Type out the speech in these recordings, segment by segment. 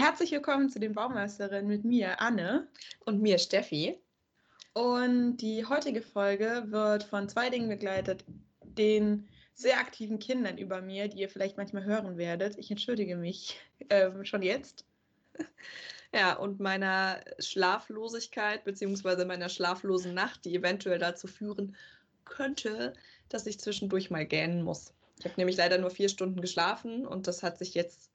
Herzlich willkommen zu den Baumeisterinnen mit mir, Anne. Und mir, Steffi. Und die heutige Folge wird von zwei Dingen begleitet. Den sehr aktiven Kindern über mir, die ihr vielleicht manchmal hören werdet. Ich entschuldige mich ähm, schon jetzt. Ja, und meiner Schlaflosigkeit beziehungsweise meiner schlaflosen Nacht, die eventuell dazu führen könnte, dass ich zwischendurch mal gähnen muss. Ich habe nämlich leider nur vier Stunden geschlafen und das hat sich jetzt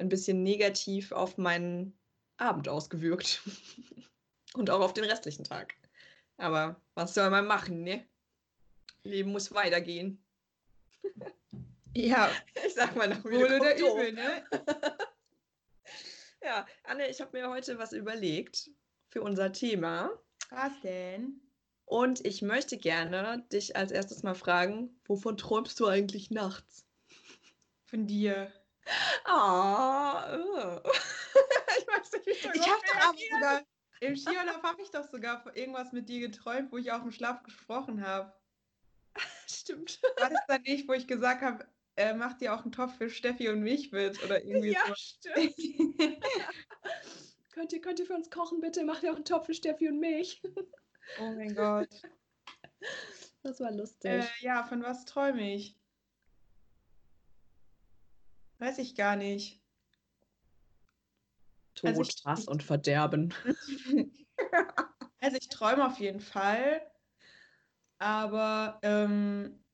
ein bisschen negativ auf meinen Abend ausgewirkt. und auch auf den restlichen Tag. Aber was soll man machen, ne? Leben muss weitergehen. Ja, ich sag mal noch wohl oder übel, ne? Ja, Anne, ich habe mir heute was überlegt für unser Thema. Was denn? Und ich möchte gerne dich als erstes mal fragen, wovon träumst du eigentlich nachts? Von dir. Ah, oh. ich weiß nicht, wie ich Ich habe doch aber sogar, im Skiurlaub habe ich doch sogar irgendwas mit dir geträumt, wo ich auch im Schlaf gesprochen habe. Stimmt. War das dann nicht, wo ich gesagt habe, äh, mach dir auch einen Topf für Steffi und mich mit oder irgendwie ja, so. stimmt. könnt, ihr, könnt ihr für uns kochen, bitte? Macht ihr auch einen Topf für Steffi und mich? oh mein Gott. Das war lustig. Äh, ja, von was träume ich? Weiß ich gar nicht. Tod, also ich, Hass und Verderben. also ich träume auf jeden Fall, aber ähm,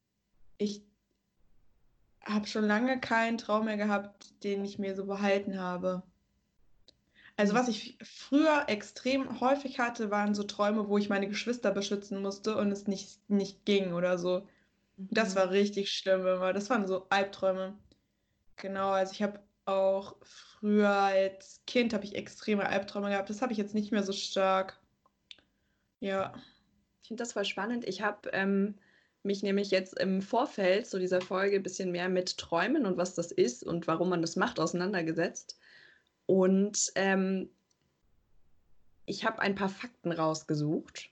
ich habe schon lange keinen Traum mehr gehabt, den ich mir so behalten habe. Also was ich früher extrem häufig hatte, waren so Träume, wo ich meine Geschwister beschützen musste und es nicht, nicht ging oder so. Das Mhm. war richtig schlimm immer. Das waren so Albträume. Genau, also ich habe auch früher als Kind habe ich extreme Albträume gehabt. Das habe ich jetzt nicht mehr so stark. Ja. Ich finde das voll spannend. Ich habe ähm, mich nämlich jetzt im Vorfeld zu dieser Folge ein bisschen mehr mit Träumen und was das ist und warum man das macht auseinandergesetzt. Und ähm, ich habe ein paar Fakten rausgesucht.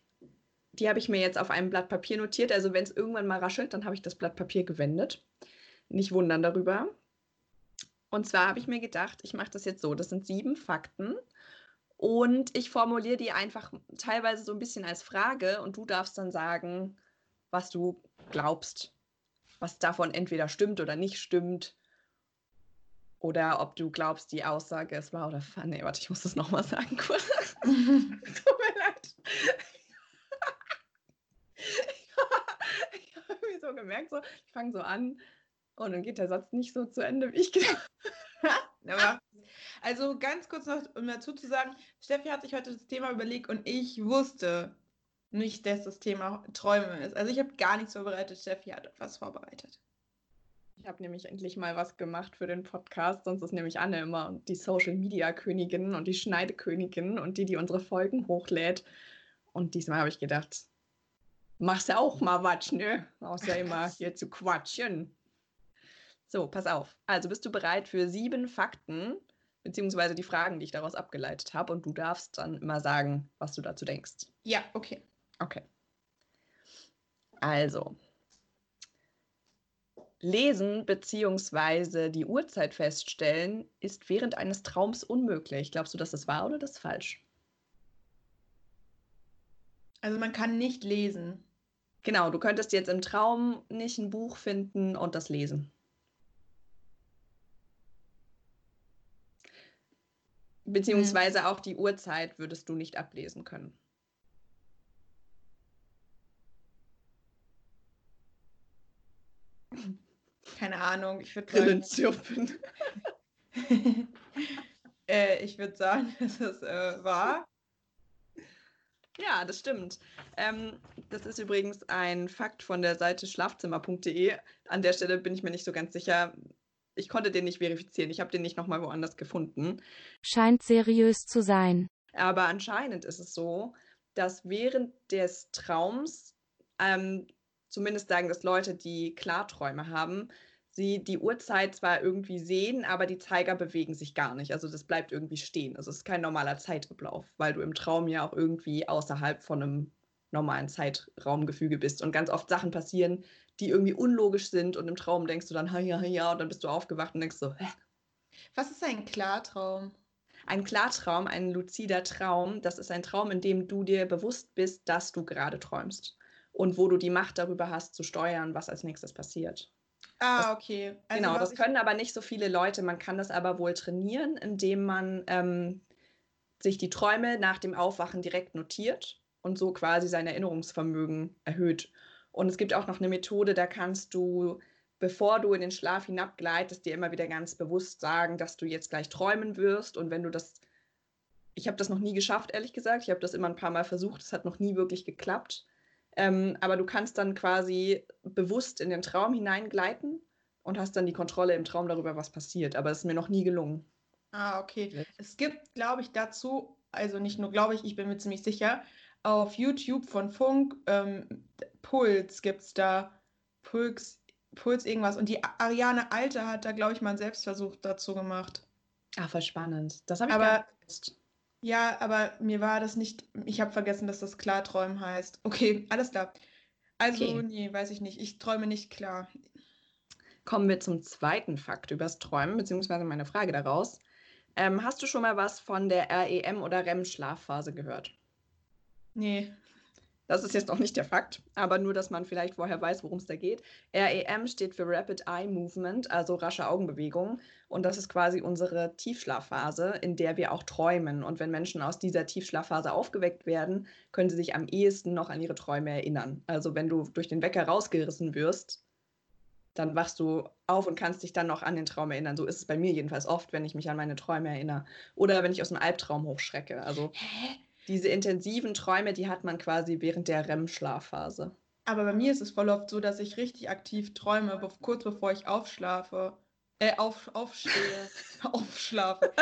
Die habe ich mir jetzt auf einem Blatt Papier notiert. Also wenn es irgendwann mal raschelt, dann habe ich das Blatt Papier gewendet. Nicht wundern darüber. Und zwar habe ich mir gedacht, ich mache das jetzt so. Das sind sieben Fakten. Und ich formuliere die einfach teilweise so ein bisschen als Frage und du darfst dann sagen, was du glaubst, was davon entweder stimmt oder nicht stimmt. Oder ob du glaubst, die Aussage ist wahr oder falsch. Nee, warte, ich muss das nochmal sagen. kurz. Tut mir leid. ich habe mir so gemerkt, so, ich fange so an und dann geht der Satz nicht so zu Ende, wie ich gedacht Aber, also ganz kurz noch, um dazu zu sagen, Steffi hat sich heute das Thema überlegt und ich wusste nicht, dass das Thema Träume ist. Also ich habe gar nichts vorbereitet, Steffi hat etwas vorbereitet. Ich habe nämlich endlich mal was gemacht für den Podcast, sonst ist nämlich Anne immer die Social Media Königin und die Schneidekönigin und die, die unsere Folgen hochlädt. Und diesmal habe ich gedacht, machst ja auch mal was, ne? Außer immer hier zu quatschen. So, pass auf. Also bist du bereit für sieben Fakten, beziehungsweise die Fragen, die ich daraus abgeleitet habe. Und du darfst dann immer sagen, was du dazu denkst. Ja, okay. Okay. Also, lesen bzw. die Uhrzeit feststellen ist während eines Traums unmöglich. Glaubst du, dass das wahr oder das falsch? Also man kann nicht lesen. Genau, du könntest jetzt im Traum nicht ein Buch finden und das lesen. Beziehungsweise auch die Uhrzeit würdest du nicht ablesen können. Keine Ahnung, ich würde sagen, zirpen. äh, ich würde sagen, dass es äh, war. Ja, das stimmt. Ähm, das ist übrigens ein Fakt von der Seite schlafzimmer.de. An der Stelle bin ich mir nicht so ganz sicher. Ich konnte den nicht verifizieren. Ich habe den nicht nochmal woanders gefunden. Scheint seriös zu sein. Aber anscheinend ist es so, dass während des Traums, ähm, zumindest sagen das Leute, die Klarträume haben, sie die Uhrzeit zwar irgendwie sehen, aber die Zeiger bewegen sich gar nicht. Also das bleibt irgendwie stehen. Also es ist kein normaler Zeitablauf, weil du im Traum ja auch irgendwie außerhalb von einem normalen Zeitraumgefüge bist und ganz oft Sachen passieren, die irgendwie unlogisch sind und im Traum denkst du dann, ha ja, ja, und dann bist du aufgewacht und denkst so, hä? Was ist ein Klartraum? Ein Klartraum, ein luzider Traum, das ist ein Traum, in dem du dir bewusst bist, dass du gerade träumst und wo du die Macht darüber hast, zu steuern, was als nächstes passiert. Ah, okay. Also, genau, das können aber nicht so viele Leute. Man kann das aber wohl trainieren, indem man ähm, sich die Träume nach dem Aufwachen direkt notiert und so quasi sein Erinnerungsvermögen erhöht. Und es gibt auch noch eine Methode, da kannst du, bevor du in den Schlaf hinabgleitest, dir immer wieder ganz bewusst sagen, dass du jetzt gleich träumen wirst. Und wenn du das, ich habe das noch nie geschafft, ehrlich gesagt, ich habe das immer ein paar Mal versucht, es hat noch nie wirklich geklappt. Ähm, aber du kannst dann quasi bewusst in den Traum hineingleiten und hast dann die Kontrolle im Traum darüber, was passiert. Aber es ist mir noch nie gelungen. Ah, okay. Es gibt, glaube ich, dazu, also nicht nur glaube ich, ich bin mir ziemlich sicher, auf YouTube von Funk, ähm, Puls gibt es da, Puls, Puls irgendwas. Und die Ariane Alte hat da, glaube ich, mal einen Selbstversuch dazu gemacht. Ach, voll spannend. Das habe ich aber, Ja, aber mir war das nicht, ich habe vergessen, dass das Klarträumen heißt. Okay, alles klar. Also, okay. nee, weiß ich nicht. Ich träume nicht klar. Kommen wir zum zweiten Fakt übers Träumen, beziehungsweise meine Frage daraus. Ähm, hast du schon mal was von der REM oder REM-Schlafphase gehört? Nee. Das ist jetzt noch nicht der Fakt, aber nur, dass man vielleicht vorher weiß, worum es da geht. REM steht für Rapid Eye Movement, also rasche Augenbewegung. Und das ist quasi unsere Tiefschlafphase, in der wir auch träumen. Und wenn Menschen aus dieser Tiefschlafphase aufgeweckt werden, können sie sich am ehesten noch an ihre Träume erinnern. Also wenn du durch den Wecker rausgerissen wirst, dann wachst du auf und kannst dich dann noch an den Traum erinnern. So ist es bei mir jedenfalls oft, wenn ich mich an meine Träume erinnere. Oder wenn ich aus einem Albtraum hochschrecke. Also Hä? Diese intensiven Träume, die hat man quasi während der REM-Schlafphase. Aber bei mir ist es voll oft so, dass ich richtig aktiv träume, kurz bevor ich aufschlafe. Äh, auf, aufstehe. aufschlafe.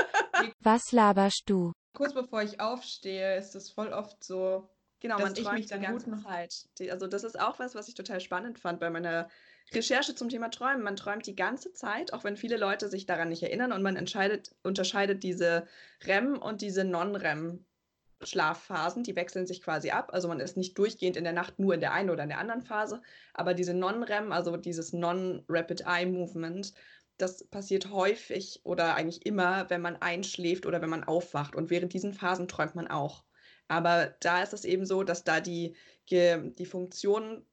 Was laberst du? Kurz bevor ich aufstehe, ist es voll oft so. Genau, man träumt mich dann die ganze Zeit. also das ist auch was, was ich total spannend fand bei meiner Recherche zum Thema Träumen. Man träumt die ganze Zeit, auch wenn viele Leute sich daran nicht erinnern und man unterscheidet diese REM und diese Non-REM Schlafphasen, die wechseln sich quasi ab. Also man ist nicht durchgehend in der Nacht nur in der einen oder in der anderen Phase, aber diese Non-REM, also dieses Non-Rapid Eye Movement, das passiert häufig oder eigentlich immer, wenn man einschläft oder wenn man aufwacht. Und während diesen Phasen träumt man auch. Aber da ist es eben so, dass da die, die Funktionen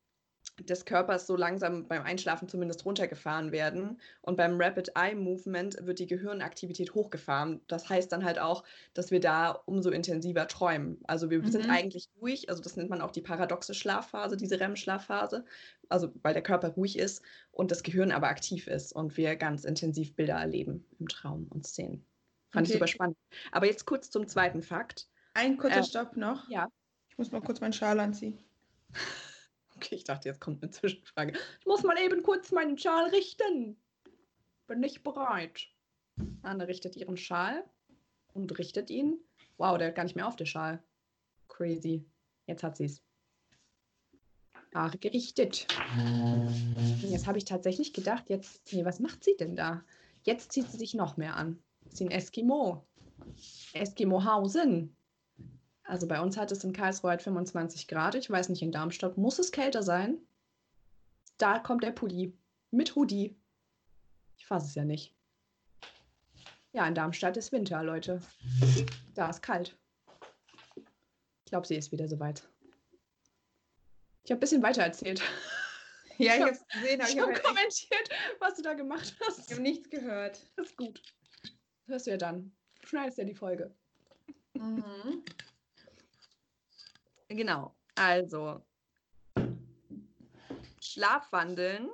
des Körpers so langsam beim Einschlafen zumindest runtergefahren werden. Und beim Rapid Eye Movement wird die Gehirnaktivität hochgefahren. Das heißt dann halt auch, dass wir da umso intensiver träumen. Also wir mhm. sind eigentlich ruhig, also das nennt man auch die paradoxe Schlafphase, diese REM-Schlafphase, also weil der Körper ruhig ist und das Gehirn aber aktiv ist und wir ganz intensiv Bilder erleben im Traum und Szenen. Fand okay. ich super spannend. Aber jetzt kurz zum zweiten Fakt. Ein kurzer äh, Stopp noch. Ja. Ich muss mal kurz meinen Schal anziehen. Okay, ich dachte, jetzt kommt eine Zwischenfrage. Ich muss mal eben kurz meinen Schal richten. Bin nicht bereit. Anne richtet ihren Schal und richtet ihn. Wow, der hat gar nicht mehr auf, der Schal. Crazy. Jetzt hat sie es. Ah, gerichtet. Jetzt habe ich tatsächlich gedacht, jetzt, nee, was macht sie denn da? Jetzt zieht sie sich noch mehr an. Sie ist ein Eskimo. Eskimohausen. Also bei uns hat es in Karlsruhe halt 25 Grad. Ich weiß nicht, in Darmstadt muss es kälter sein. Da kommt der Pulli mit Hoodie. Ich fasse es ja nicht. Ja, in Darmstadt ist Winter, Leute. Da ist kalt. Ich glaube, sie ist wieder soweit. Ich habe ein bisschen weiter erzählt. Ja, ich habe es gesehen. ich habe hab kommentiert, was du da gemacht hast. Ich habe nichts gehört. Das ist gut. Das hörst du ja dann. Du schneidest ja die Folge. Mhm. Genau. Also, Schlafwandeln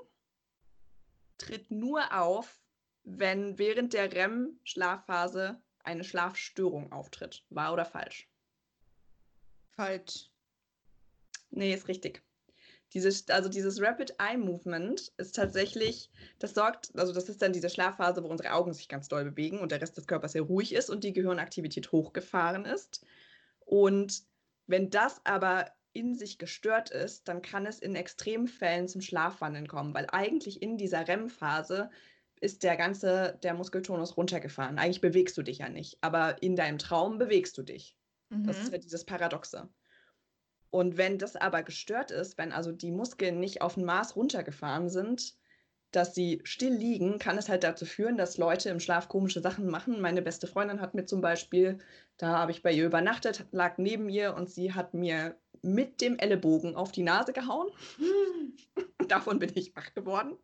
tritt nur auf, wenn während der REM-Schlafphase eine Schlafstörung auftritt. Wahr oder falsch? Falsch. Nee, ist richtig. Dieses, also dieses Rapid Eye Movement ist tatsächlich, das sorgt, also das ist dann diese Schlafphase, wo unsere Augen sich ganz doll bewegen und der Rest des Körpers sehr ruhig ist und die Gehirnaktivität hochgefahren ist. Und wenn das aber in sich gestört ist, dann kann es in extremen Fällen zum Schlafwandeln kommen, weil eigentlich in dieser REM-Phase ist der ganze, der Muskeltonus runtergefahren. Eigentlich bewegst du dich ja nicht, aber in deinem Traum bewegst du dich. Mhm. Das ist mhm. ja dieses Paradoxe. Und wenn das aber gestört ist, wenn also die Muskeln nicht auf ein Maß runtergefahren sind, dass sie still liegen, kann es halt dazu führen, dass Leute im Schlaf komische Sachen machen. Meine beste Freundin hat mir zum Beispiel, da habe ich bei ihr übernachtet, lag neben ihr und sie hat mir mit dem Ellenbogen auf die Nase gehauen. Davon bin ich wach geworden.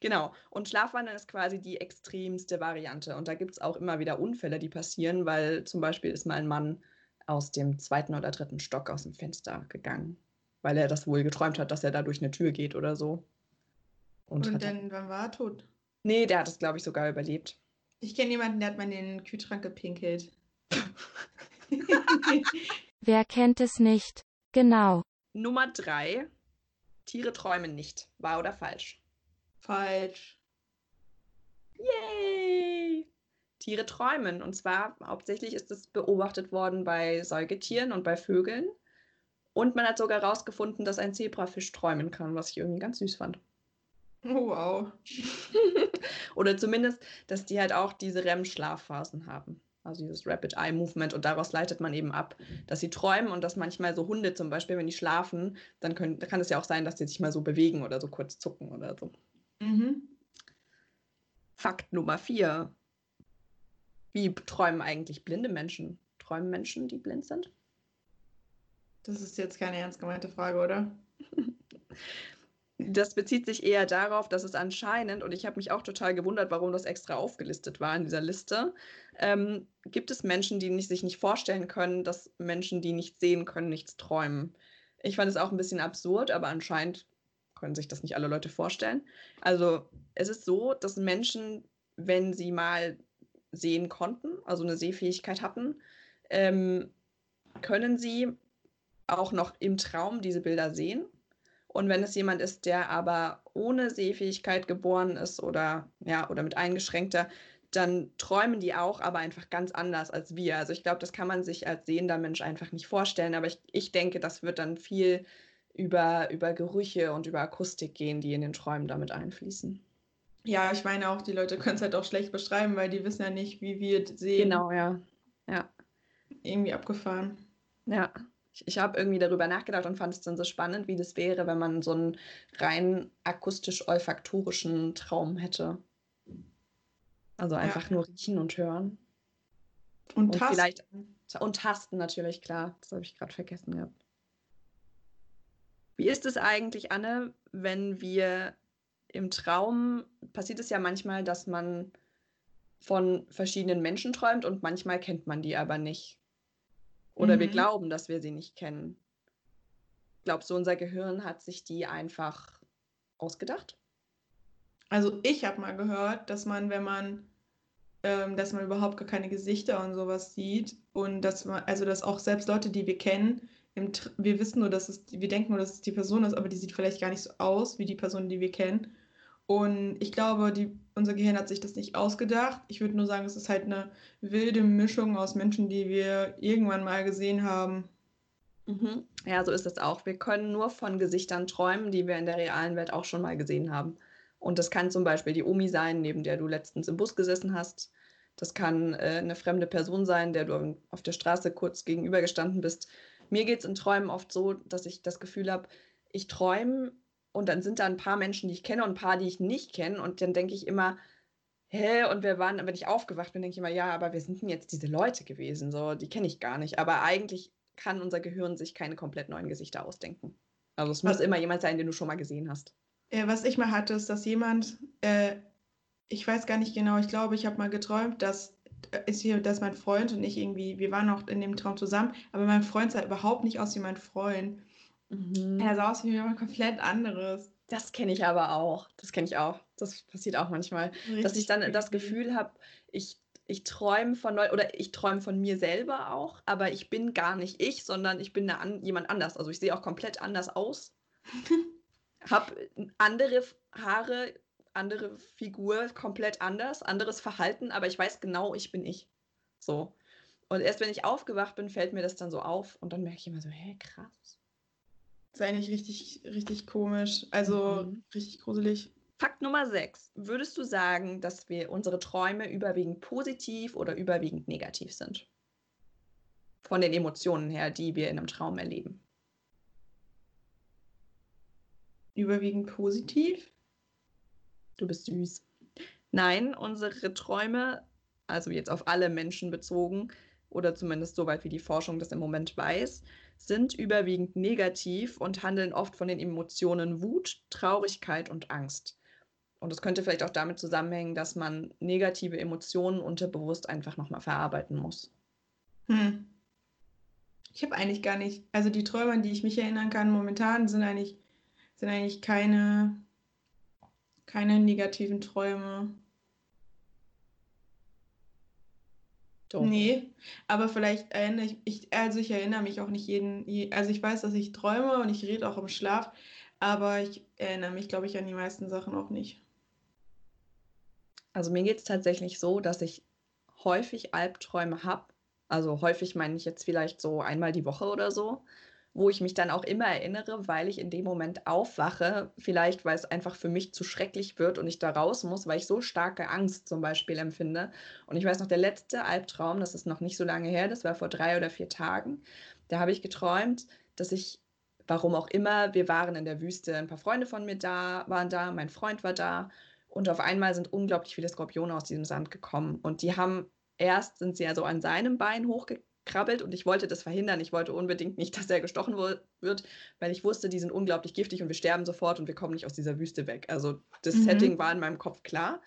Genau. Und Schlafwandern ist quasi die extremste Variante. Und da gibt es auch immer wieder Unfälle, die passieren, weil zum Beispiel ist mal ein Mann aus dem zweiten oder dritten Stock aus dem Fenster gegangen, weil er das wohl geträumt hat, dass er da durch eine Tür geht oder so. Und, Und dann, wann war er tot? Nee, der hat es, glaube ich, sogar überlebt. Ich kenne jemanden, der hat mal in den Kühlschrank gepinkelt. Wer kennt es nicht? Genau. Nummer drei. Tiere träumen nicht. Wahr oder falsch? Falsch. Yay! Tiere träumen. Und zwar hauptsächlich ist es beobachtet worden bei Säugetieren und bei Vögeln. Und man hat sogar herausgefunden, dass ein Zebrafisch träumen kann, was ich irgendwie ganz süß fand. Oh, wow. Oder zumindest, dass die halt auch diese REM-Schlafphasen haben. Also dieses Rapid Eye Movement und daraus leitet man eben ab, dass sie träumen und dass manchmal so Hunde zum Beispiel, wenn die schlafen, dann können, kann es ja auch sein, dass sie sich mal so bewegen oder so kurz zucken oder so. Mhm. Fakt Nummer vier. Wie träumen eigentlich blinde Menschen? Träumen Menschen, die blind sind? Das ist jetzt keine ernst gemeinte Frage, oder? das bezieht sich eher darauf, dass es anscheinend, und ich habe mich auch total gewundert, warum das extra aufgelistet war in dieser Liste, ähm, gibt es Menschen, die nicht, sich nicht vorstellen können, dass Menschen, die nicht sehen können, nichts träumen. Ich fand es auch ein bisschen absurd, aber anscheinend können sich das nicht alle Leute vorstellen. Also es ist so, dass Menschen, wenn sie mal sehen konnten, also eine Sehfähigkeit hatten, ähm, können sie auch noch im Traum diese Bilder sehen. Und wenn es jemand ist, der aber ohne Sehfähigkeit geboren ist oder ja, oder mit eingeschränkter, dann träumen die auch, aber einfach ganz anders als wir. Also ich glaube, das kann man sich als sehender Mensch einfach nicht vorstellen. Aber ich, ich denke, das wird dann viel über, über Gerüche und über Akustik gehen, die in den Träumen damit einfließen. Ja, ich meine auch, die Leute können es halt auch schlecht beschreiben, weil die wissen ja nicht, wie wir sehen. Genau, ja. Ja. Irgendwie abgefahren. Ja. Ich, ich habe irgendwie darüber nachgedacht und fand es dann so spannend, wie das wäre, wenn man so einen rein akustisch-olfaktorischen Traum hätte. Also einfach ja. nur riechen und hören. Und, und tasten. Vielleicht, und tasten natürlich, klar. Das habe ich gerade vergessen gehabt. Wie ist es eigentlich, Anne, wenn wir im Traum, passiert es ja manchmal, dass man von verschiedenen Menschen träumt und manchmal kennt man die aber nicht. Oder mhm. wir glauben, dass wir sie nicht kennen. Glaubst du, unser Gehirn hat sich die einfach ausgedacht? Also ich habe mal gehört, dass man, wenn man, ähm, dass man überhaupt gar keine Gesichter und sowas sieht und dass man, also dass auch selbst Leute, die wir kennen, im, wir wissen nur, dass es, wir denken nur, dass es die Person ist, aber die sieht vielleicht gar nicht so aus wie die Person, die wir kennen. Und ich glaube, die, unser Gehirn hat sich das nicht ausgedacht. Ich würde nur sagen, es ist halt eine wilde Mischung aus Menschen, die wir irgendwann mal gesehen haben. Mhm. Ja, so ist es auch. Wir können nur von Gesichtern träumen, die wir in der realen Welt auch schon mal gesehen haben. Und das kann zum Beispiel die Omi sein, neben der du letztens im Bus gesessen hast. Das kann äh, eine fremde Person sein, der du auf der Straße kurz gegenübergestanden bist. Mir geht es in Träumen oft so, dass ich das Gefühl habe, ich träume und dann sind da ein paar Menschen, die ich kenne und ein paar, die ich nicht kenne. Und dann denke ich immer, hä, und wir waren, wenn ich aufgewacht bin, denke ich immer, ja, aber wir sind denn jetzt diese Leute gewesen? So, die kenne ich gar nicht. Aber eigentlich kann unser Gehirn sich keine komplett neuen Gesichter ausdenken. Also es muss immer jemand sein, den du schon mal gesehen hast. Ja, was ich mal hatte, ist, dass jemand, äh, ich weiß gar nicht genau, ich glaube, ich habe mal geträumt, dass ist hier, dass mein Freund und ich irgendwie, wir waren noch in dem Traum zusammen, aber mein Freund sah überhaupt nicht aus wie mein Freund. Mhm. Er sah aus wie jemand komplett anderes. Das kenne ich aber auch. Das kenne ich auch. Das passiert auch manchmal. Richtig dass ich dann das Gefühl habe, ich, ich träume von Leuten oder ich träume von mir selber auch, aber ich bin gar nicht ich, sondern ich bin an, jemand anders. Also ich sehe auch komplett anders aus. habe andere Haare, andere Figur, komplett anders, anderes Verhalten, aber ich weiß genau, ich bin ich. So. Und erst wenn ich aufgewacht bin, fällt mir das dann so auf und dann merke ich immer so, hä, krass. Das ist eigentlich richtig, richtig komisch. Also mhm. richtig gruselig. Fakt Nummer 6. Würdest du sagen, dass wir unsere Träume überwiegend positiv oder überwiegend negativ sind? Von den Emotionen her, die wir in einem Traum erleben. Überwiegend positiv? Du bist süß. Nein, unsere Träume, also jetzt auf alle Menschen bezogen, oder zumindest soweit wie die Forschung das im Moment weiß, sind überwiegend negativ und handeln oft von den Emotionen Wut, Traurigkeit und Angst. Und es könnte vielleicht auch damit zusammenhängen, dass man negative Emotionen unterbewusst einfach nochmal verarbeiten muss. Hm. Ich habe eigentlich gar nicht, also die Träume, an die ich mich erinnern kann, momentan sind eigentlich, sind eigentlich keine, keine negativen Träume. Doch. Nee, aber vielleicht erinnere ich, ich, also ich erinnere mich auch nicht jeden, also ich weiß, dass ich träume und ich rede auch im Schlaf, aber ich erinnere mich, glaube ich, an die meisten Sachen auch nicht. Also mir geht es tatsächlich so, dass ich häufig Albträume habe. Also häufig meine ich jetzt vielleicht so einmal die Woche oder so wo ich mich dann auch immer erinnere, weil ich in dem Moment aufwache, vielleicht weil es einfach für mich zu schrecklich wird und ich da raus muss, weil ich so starke Angst zum Beispiel empfinde. Und ich weiß noch, der letzte Albtraum, das ist noch nicht so lange her, das war vor drei oder vier Tagen, da habe ich geträumt, dass ich, warum auch immer, wir waren in der Wüste, ein paar Freunde von mir da, waren da, mein Freund war da und auf einmal sind unglaublich viele Skorpione aus diesem Sand gekommen und die haben erst sind sie also an seinem Bein hochgekommen krabbelt und ich wollte das verhindern. Ich wollte unbedingt nicht, dass er gestochen wird, weil ich wusste, die sind unglaublich giftig und wir sterben sofort und wir kommen nicht aus dieser Wüste weg. Also das mhm. Setting war in meinem Kopf klar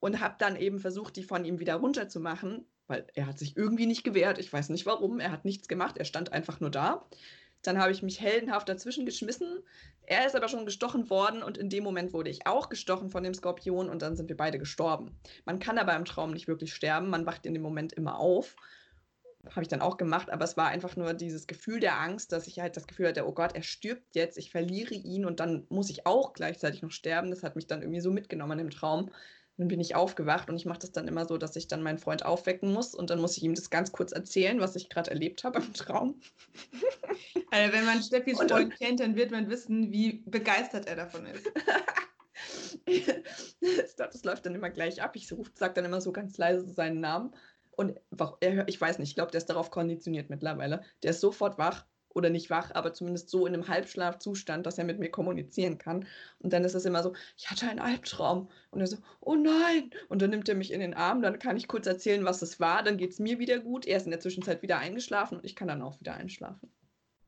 und habe dann eben versucht, die von ihm wieder runterzumachen, weil er hat sich irgendwie nicht gewehrt. Ich weiß nicht warum. Er hat nichts gemacht. Er stand einfach nur da. Dann habe ich mich heldenhaft dazwischen geschmissen. Er ist aber schon gestochen worden und in dem Moment wurde ich auch gestochen von dem Skorpion und dann sind wir beide gestorben. Man kann aber im Traum nicht wirklich sterben. Man wacht in dem Moment immer auf habe ich dann auch gemacht, aber es war einfach nur dieses Gefühl der Angst, dass ich halt das Gefühl hatte, oh Gott, er stirbt jetzt, ich verliere ihn und dann muss ich auch gleichzeitig noch sterben. Das hat mich dann irgendwie so mitgenommen im Traum. Dann bin ich aufgewacht und ich mache das dann immer so, dass ich dann meinen Freund aufwecken muss und dann muss ich ihm das ganz kurz erzählen, was ich gerade erlebt habe im Traum. Also wenn man Steffis und Freund kennt, dann wird man wissen, wie begeistert er davon ist. das läuft dann immer gleich ab. Ich sage dann immer so ganz leise seinen Namen und ich weiß nicht, ich glaube, der ist darauf konditioniert mittlerweile. Der ist sofort wach oder nicht wach, aber zumindest so in einem Halbschlafzustand, dass er mit mir kommunizieren kann. Und dann ist es immer so, ich hatte einen Albtraum. Und er so, oh nein. Und dann nimmt er mich in den Arm, dann kann ich kurz erzählen, was es war, dann geht es mir wieder gut. Er ist in der Zwischenzeit wieder eingeschlafen und ich kann dann auch wieder einschlafen.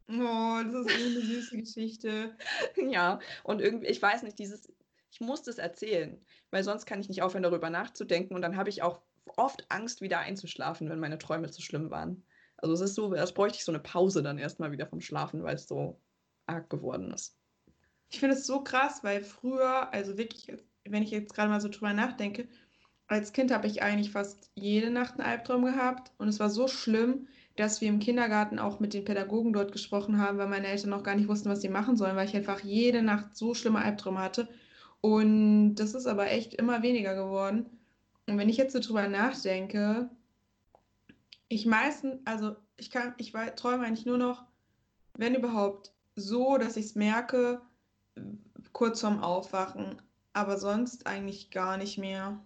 Oh, das ist eine süße Geschichte. ja, und irgendwie, ich weiß nicht, dieses, ich muss das erzählen, weil sonst kann ich nicht aufhören, darüber nachzudenken. Und dann habe ich auch oft Angst, wieder einzuschlafen, wenn meine Träume zu schlimm waren. Also es ist so, als bräuchte ich so eine Pause dann erstmal wieder vom Schlafen, weil es so arg geworden ist. Ich finde es so krass, weil früher, also wirklich, wenn ich jetzt gerade mal so drüber nachdenke, als Kind habe ich eigentlich fast jede Nacht einen Albtraum gehabt und es war so schlimm, dass wir im Kindergarten auch mit den Pädagogen dort gesprochen haben, weil meine Eltern noch gar nicht wussten, was sie machen sollen, weil ich einfach jede Nacht so schlimme Albträume hatte. Und das ist aber echt immer weniger geworden. Und wenn ich jetzt so drüber nachdenke, ich meistens, also ich kann, ich träume eigentlich nur noch, wenn überhaupt, so, dass ich es merke, kurz vorm Aufwachen, aber sonst eigentlich gar nicht mehr.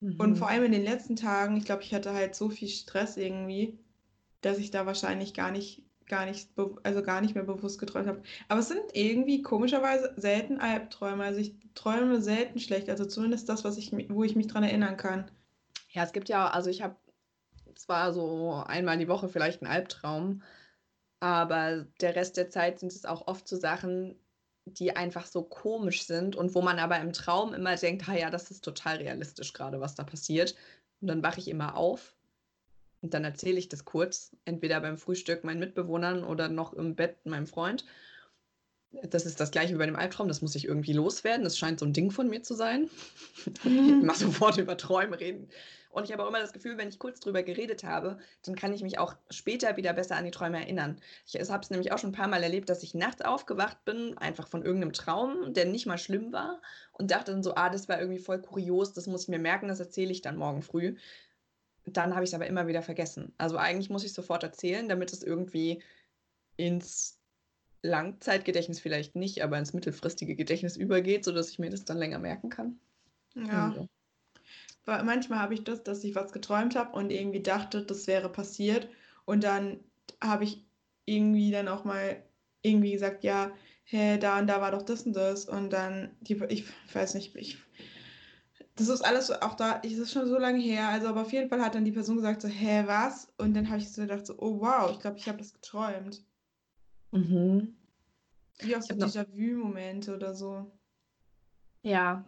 Mhm. Und vor allem in den letzten Tagen, ich glaube, ich hatte halt so viel Stress irgendwie, dass ich da wahrscheinlich gar nicht, gar nicht, also gar nicht mehr bewusst geträumt habe. Aber es sind irgendwie komischerweise selten Albträume. Also ich träume selten schlecht, also zumindest das, was ich, wo ich mich dran erinnern kann. Ja, es gibt ja, also ich habe zwar so einmal die Woche vielleicht einen Albtraum, aber der Rest der Zeit sind es auch oft so Sachen, die einfach so komisch sind und wo man aber im Traum immer denkt, ha ja, das ist total realistisch gerade, was da passiert. Und dann wache ich immer auf und dann erzähle ich das kurz, entweder beim Frühstück meinen Mitbewohnern oder noch im Bett meinem Freund das ist das gleiche wie bei dem Albtraum, das muss ich irgendwie loswerden. Das scheint so ein Ding von mir zu sein. Mhm. Ich mache sofort über Träume reden. Und ich habe auch immer das Gefühl, wenn ich kurz drüber geredet habe, dann kann ich mich auch später wieder besser an die Träume erinnern. Ich habe es nämlich auch schon ein paar Mal erlebt, dass ich nachts aufgewacht bin, einfach von irgendeinem Traum, der nicht mal schlimm war, und dachte dann so, ah, das war irgendwie voll kurios, das muss ich mir merken, das erzähle ich dann morgen früh. Dann habe ich es aber immer wieder vergessen. Also eigentlich muss ich sofort erzählen, damit es irgendwie ins Langzeitgedächtnis vielleicht nicht, aber ins mittelfristige Gedächtnis übergeht, sodass ich mir das dann länger merken kann. Ja. Also. Manchmal habe ich das, dass ich was geträumt habe und irgendwie dachte, das wäre passiert. Und dann habe ich irgendwie dann auch mal irgendwie gesagt, ja, hey, da und da war doch das und das. Und dann, die, ich weiß nicht, ich, das ist alles auch da, das ist schon so lange her. Also, aber auf jeden Fall hat dann die Person gesagt, so, hä, was? Und dann habe ich so gedacht, so, oh wow, ich glaube, ich habe das geträumt. Mhm. Wie auch so Déjà-vu-Momente oder so. Ja,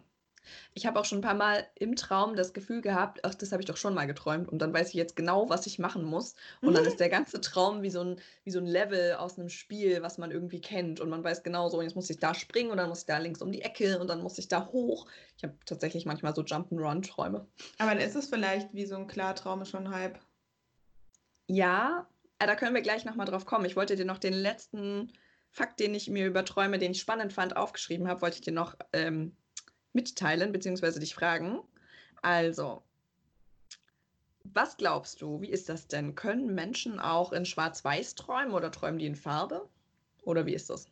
ich habe auch schon ein paar Mal im Traum das Gefühl gehabt, ach, das habe ich doch schon mal geträumt und dann weiß ich jetzt genau, was ich machen muss. Und dann ist der ganze Traum wie so ein, wie so ein Level aus einem Spiel, was man irgendwie kennt. Und man weiß genau so, und jetzt muss ich da springen und dann muss ich da links um die Ecke und dann muss ich da hoch. Ich habe tatsächlich manchmal so Jump'n'Run-Träume. Aber dann ist es vielleicht wie so ein Klartraum schon halb. Ja, äh, da können wir gleich nochmal drauf kommen. Ich wollte dir noch den letzten Fakt, den ich mir über Träume, den ich spannend fand, aufgeschrieben habe, wollte ich dir noch ähm, mitteilen bzw. dich fragen. Also, was glaubst du, wie ist das denn? Können Menschen auch in Schwarz-Weiß träumen oder träumen die in Farbe? Oder wie ist das?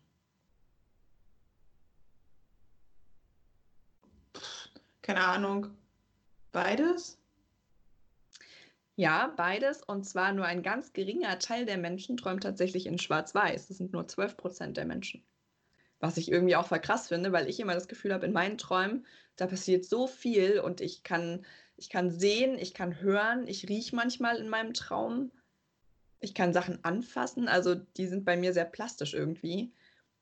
Keine Ahnung. Beides? Ja, beides. Und zwar nur ein ganz geringer Teil der Menschen träumt tatsächlich in Schwarz-Weiß. Das sind nur 12 Prozent der Menschen. Was ich irgendwie auch voll krass finde, weil ich immer das Gefühl habe, in meinen Träumen, da passiert so viel und ich kann, ich kann sehen, ich kann hören, ich rieche manchmal in meinem Traum. Ich kann Sachen anfassen, also die sind bei mir sehr plastisch irgendwie.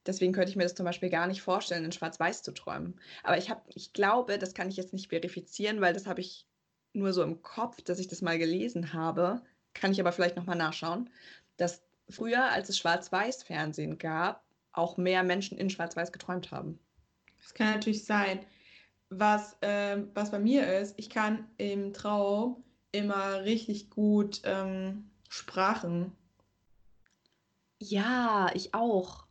Deswegen könnte ich mir das zum Beispiel gar nicht vorstellen, in Schwarz-Weiß zu träumen. Aber ich, hab, ich glaube, das kann ich jetzt nicht verifizieren, weil das habe ich nur so im Kopf, dass ich das mal gelesen habe. Kann ich aber vielleicht nochmal nachschauen, dass früher, als es Schwarz-Weiß-Fernsehen gab, auch mehr Menschen in Schwarz-Weiß geträumt haben. Das kann natürlich sein. Was, äh, was bei mir ist, ich kann im Traum immer richtig gut ähm, Sprachen. Ja, ich auch.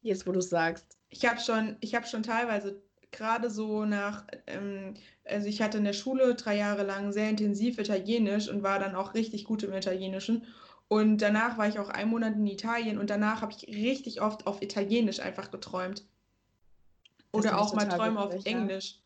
Jetzt, wo du sagst. Ich habe schon, ich habe schon teilweise gerade so nach, ähm, also ich hatte in der Schule drei Jahre lang sehr intensiv Italienisch und war dann auch richtig gut im Italienischen. Und danach war ich auch einen Monat in Italien und danach habe ich richtig oft auf Italienisch einfach geträumt. Oder auch mal Träume auf Englisch.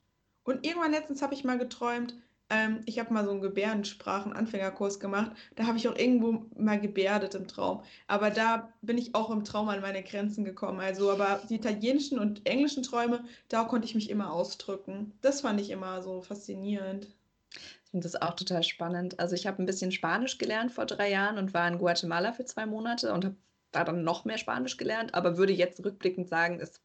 Und irgendwann letztens habe ich mal geträumt, ähm, ich habe mal so einen Gebärdensprachen-Anfängerkurs gemacht. Da habe ich auch irgendwo mal gebärdet im Traum. Aber da bin ich auch im Traum an meine Grenzen gekommen. Also, aber die italienischen und englischen Träume, da konnte ich mich immer ausdrücken. Das fand ich immer so faszinierend. Ich finde das auch total spannend. Also ich habe ein bisschen Spanisch gelernt vor drei Jahren und war in Guatemala für zwei Monate und habe da dann noch mehr Spanisch gelernt, aber würde jetzt rückblickend sagen, es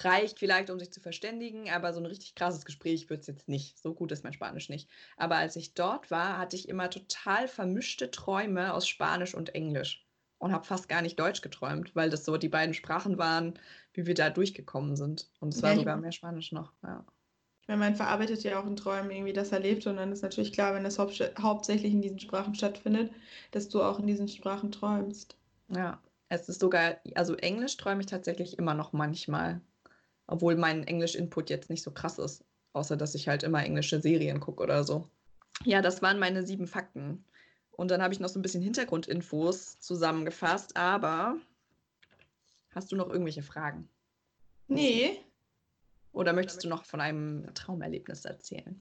reicht vielleicht, um sich zu verständigen, aber so ein richtig krasses Gespräch wird es jetzt nicht. So gut ist mein Spanisch nicht. Aber als ich dort war, hatte ich immer total vermischte Träume aus Spanisch und Englisch und habe fast gar nicht Deutsch geträumt, weil das so die beiden Sprachen waren, wie wir da durchgekommen sind. Und es war ja, sogar mehr Spanisch noch. Ja. Ich meine, man verarbeitet ja auch in Träumen irgendwie das Erlebte und dann ist natürlich klar, wenn das hau hauptsächlich in diesen Sprachen stattfindet, dass du auch in diesen Sprachen träumst. Ja, es ist sogar, also Englisch träume ich tatsächlich immer noch manchmal, obwohl mein Englisch-Input jetzt nicht so krass ist, außer dass ich halt immer englische Serien gucke oder so. Ja, das waren meine sieben Fakten. Und dann habe ich noch so ein bisschen Hintergrundinfos zusammengefasst, aber hast du noch irgendwelche Fragen? Nee, oder möchtest du noch von einem Traumerlebnis erzählen?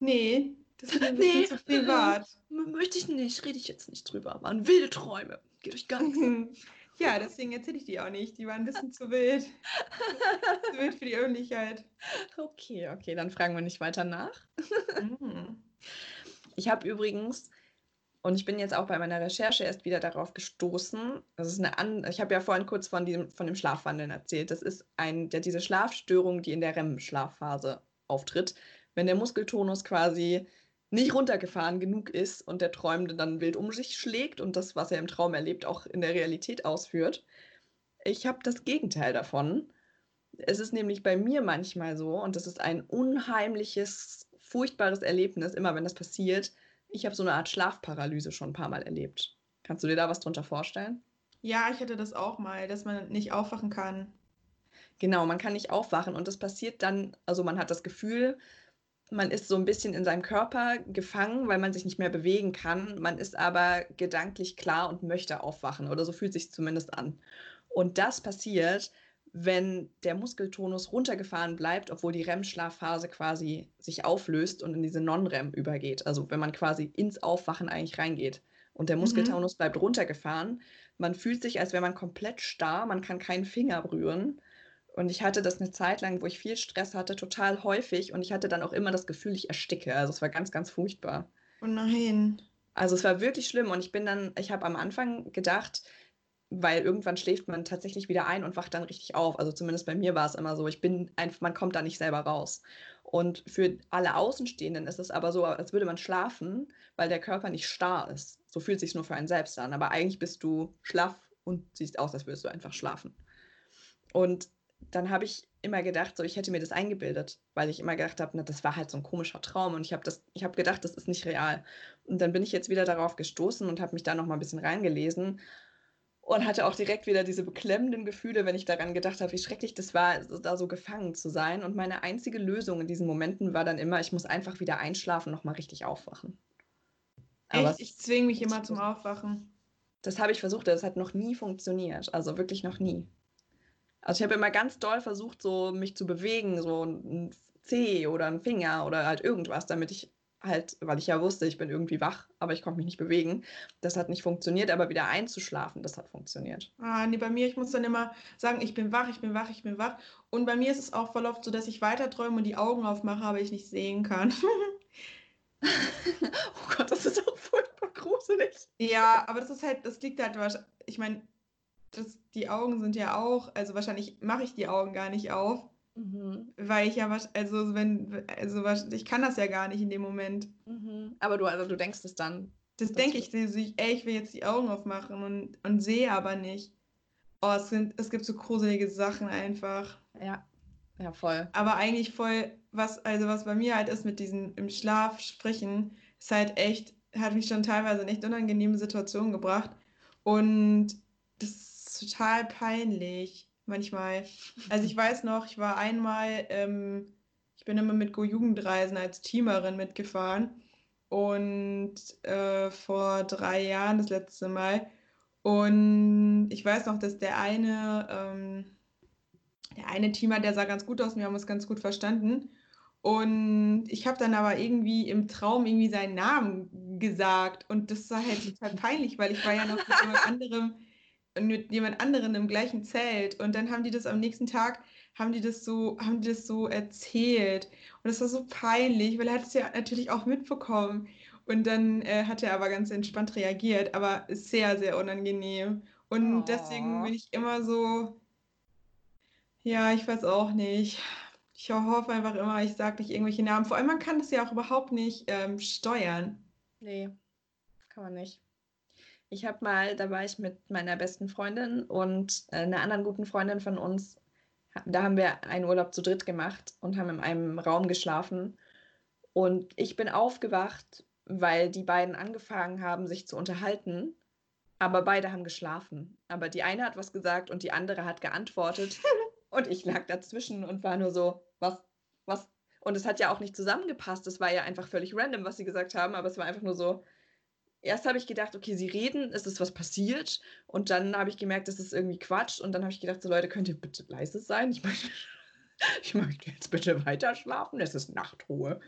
Nee, das ist ein nee, zu privat. Möchte ich nicht, rede ich jetzt nicht drüber. Waren wilde Träume. Geht euch gar nichts. Ja, deswegen erzähle ich die auch nicht. Die waren ein bisschen zu wild. zu wild für die Öffentlichkeit. Okay, okay, dann fragen wir nicht weiter nach. Ich habe übrigens und ich bin jetzt auch bei meiner Recherche erst wieder darauf gestoßen. Das ist eine An ich habe ja vorhin kurz von, diesem, von dem Schlafwandeln erzählt. Das ist ein, der, diese Schlafstörung, die in der REM-Schlafphase auftritt. Wenn der Muskeltonus quasi nicht runtergefahren genug ist und der Träumende dann wild um sich schlägt und das, was er im Traum erlebt, auch in der Realität ausführt. Ich habe das Gegenteil davon. Es ist nämlich bei mir manchmal so, und das ist ein unheimliches, furchtbares Erlebnis, immer wenn das passiert, ich habe so eine Art Schlafparalyse schon ein paar Mal erlebt. Kannst du dir da was drunter vorstellen? Ja, ich hatte das auch mal, dass man nicht aufwachen kann. Genau, man kann nicht aufwachen und das passiert dann, also man hat das Gefühl, man ist so ein bisschen in seinem Körper gefangen, weil man sich nicht mehr bewegen kann. Man ist aber gedanklich klar und möchte aufwachen oder so fühlt sich zumindest an. Und das passiert, wenn der Muskeltonus runtergefahren bleibt, obwohl die REM-Schlafphase quasi sich auflöst und in diese Non-REM übergeht. Also wenn man quasi ins Aufwachen eigentlich reingeht. und der Muskeltonus mhm. bleibt runtergefahren. Man fühlt sich, als wäre man komplett starr, man kann keinen Finger berühren. Und ich hatte das eine Zeit lang, wo ich viel Stress hatte, total häufig. Und ich hatte dann auch immer das Gefühl, ich ersticke. Also es war ganz, ganz furchtbar. Oh nein. Also es war wirklich schlimm. Und ich bin dann, ich habe am Anfang gedacht, weil irgendwann schläft man tatsächlich wieder ein und wacht dann richtig auf. Also zumindest bei mir war es immer so. Ich bin einfach, man kommt da nicht selber raus. Und für alle Außenstehenden ist es aber so, als würde man schlafen, weil der Körper nicht starr ist. So fühlt sich nur für einen selbst an. Aber eigentlich bist du schlaff und siehst aus, als würdest du einfach schlafen. Und dann habe ich immer gedacht, so ich hätte mir das eingebildet, weil ich immer gedacht habe, das war halt so ein komischer Traum und ich habe das, ich habe gedacht, das ist nicht real. Und dann bin ich jetzt wieder darauf gestoßen und habe mich da noch mal ein bisschen reingelesen und hatte auch direkt wieder diese beklemmenden Gefühle, wenn ich daran gedacht habe, wie schrecklich das war, da so gefangen zu sein. Und meine einzige Lösung in diesen Momenten war dann immer, ich muss einfach wieder einschlafen, noch mal richtig aufwachen. Echt? ich zwinge mich immer zum Aufwachen. Das habe ich versucht, das hat noch nie funktioniert. Also wirklich noch nie. Also ich habe immer ganz doll versucht, so mich zu bewegen, so ein Zeh oder ein Finger oder halt irgendwas, damit ich halt, weil ich ja wusste, ich bin irgendwie wach, aber ich konnte mich nicht bewegen. Das hat nicht funktioniert, aber wieder einzuschlafen, das hat funktioniert. Ah, nee, bei mir, ich muss dann immer sagen, ich bin wach, ich bin wach, ich bin wach. Und bei mir ist es auch voll oft so, dass ich weiter träume und die Augen aufmache, aber ich nicht sehen kann. oh Gott, das ist auch furchtbar gruselig. Ja, aber das ist halt, das liegt halt wahrscheinlich, ich meine, das, die Augen sind ja auch, also wahrscheinlich mache ich die Augen gar nicht auf, mhm. weil ich ja, also wenn, also ich kann das ja gar nicht in dem Moment. Mhm. Aber du, also du denkst es dann. Das denke ich, ich, ey, ich will jetzt die Augen aufmachen und, und sehe aber nicht. Oh, es, sind, es gibt so gruselige Sachen einfach. Ja, ja, voll. Aber eigentlich voll, was, also was bei mir halt ist mit diesem im Schlaf sprechen, ist halt echt, hat mich schon teilweise in echt unangenehme Situationen gebracht. Und das total peinlich manchmal. Also ich weiß noch, ich war einmal, ähm, ich bin immer mit Go Jugendreisen als Teamerin mitgefahren und äh, vor drei Jahren das letzte Mal. Und ich weiß noch, dass der eine, ähm, der eine Teamer, der sah ganz gut aus und wir haben uns ganz gut verstanden. Und ich habe dann aber irgendwie im Traum irgendwie seinen Namen gesagt. Und das war halt total peinlich, weil ich war ja noch mit jemand anderem mit jemand anderen im gleichen Zelt und dann haben die das am nächsten Tag haben die das so haben die das so erzählt und das war so peinlich, weil er hat es ja natürlich auch mitbekommen und dann äh, hat er aber ganz entspannt reagiert, aber sehr sehr unangenehm und oh. deswegen bin ich immer so ja, ich weiß auch nicht. Ich hoffe einfach immer, ich sage nicht irgendwelche Namen. Vor allem, man kann das ja auch überhaupt nicht ähm, steuern. Nee, kann man nicht. Ich habe mal, da war ich mit meiner besten Freundin und äh, einer anderen guten Freundin von uns, da haben wir einen Urlaub zu dritt gemacht und haben in einem Raum geschlafen. Und ich bin aufgewacht, weil die beiden angefangen haben, sich zu unterhalten. Aber beide haben geschlafen. Aber die eine hat was gesagt und die andere hat geantwortet. und ich lag dazwischen und war nur so, was, was? Und es hat ja auch nicht zusammengepasst. Es war ja einfach völlig random, was sie gesagt haben. Aber es war einfach nur so, erst habe ich gedacht, okay, sie reden, es ist was passiert. Und dann habe ich gemerkt, das ist irgendwie Quatsch. Und dann habe ich gedacht, so Leute, könnt ihr bitte leise sein? Ich möchte, ich möchte jetzt bitte weiter schlafen. Es ist Nachtruhe.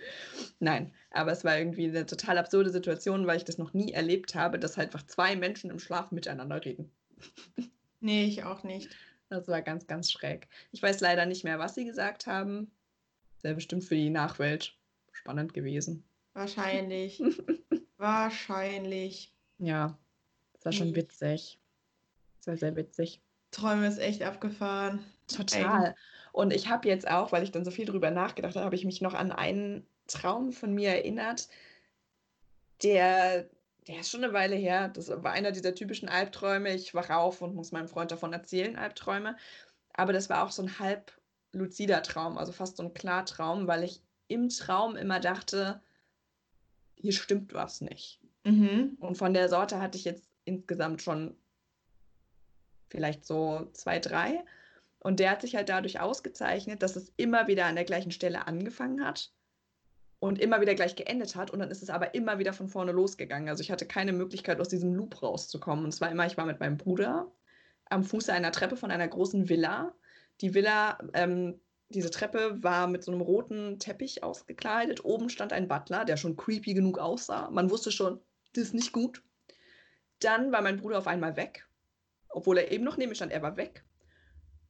Nein, aber es war irgendwie eine total absurde Situation, weil ich das noch nie erlebt habe, dass halt einfach zwei Menschen im Schlaf miteinander reden. Nee, ich auch nicht. Das war ganz, ganz schräg. Ich weiß leider nicht mehr, was sie gesagt haben. Sehr bestimmt für die Nachwelt spannend gewesen. Wahrscheinlich. Wahrscheinlich. Ja, das war schon witzig. Das war sehr witzig. Träume ist echt abgefahren. Total. Ey. Und ich habe jetzt auch, weil ich dann so viel drüber nachgedacht habe, habe ich mich noch an einen Traum von mir erinnert, der, der ist schon eine Weile her. Das war einer dieser typischen Albträume. Ich wache auf und muss meinem Freund davon erzählen, Albträume. Aber das war auch so ein halb luzider Traum, also fast so ein Klartraum, weil ich im Traum immer dachte, hier stimmt was nicht. Mhm. Und von der Sorte hatte ich jetzt insgesamt schon vielleicht so zwei, drei. Und der hat sich halt dadurch ausgezeichnet, dass es immer wieder an der gleichen Stelle angefangen hat und immer wieder gleich geendet hat. Und dann ist es aber immer wieder von vorne losgegangen. Also ich hatte keine Möglichkeit, aus diesem Loop rauszukommen. Und zwar immer, ich war mit meinem Bruder am Fuße einer Treppe von einer großen Villa. Die Villa ähm, diese Treppe war mit so einem roten Teppich ausgekleidet. Oben stand ein Butler, der schon creepy genug aussah. Man wusste schon, das ist nicht gut. dann war mein Bruder auf einmal weg, obwohl er eben noch neben mir stand, er war weg.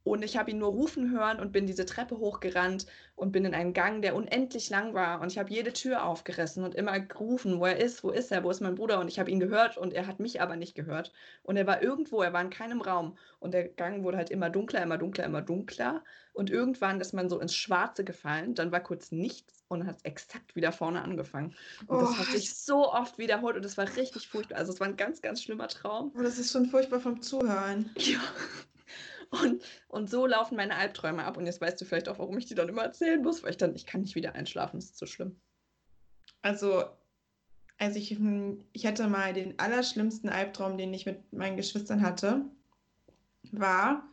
Und ich habe ihn nur rufen hören und bin diese Treppe hochgerannt und bin in einen Gang, der unendlich lang war. Und ich habe jede Tür aufgerissen und immer gerufen, wo er ist, wo ist er, wo ist mein Bruder. Und ich habe ihn gehört und er hat mich aber nicht gehört. Und er war irgendwo, er war in keinem Raum. Und der Gang wurde halt immer dunkler, immer dunkler, immer dunkler. Und irgendwann ist man so ins Schwarze gefallen. Dann war kurz nichts und hat exakt wieder vorne angefangen. Und oh. das hat sich so oft wiederholt und es war richtig furchtbar. Also es war ein ganz, ganz schlimmer Traum. Oh, das ist schon furchtbar vom Zuhören. Ja. Und, und so laufen meine Albträume ab. Und jetzt weißt du vielleicht auch, warum ich die dann immer erzählen muss, weil ich dann, ich kann nicht wieder einschlafen, das ist so schlimm. Also, also ich, ich hatte mal den allerschlimmsten Albtraum, den ich mit meinen Geschwistern hatte, war,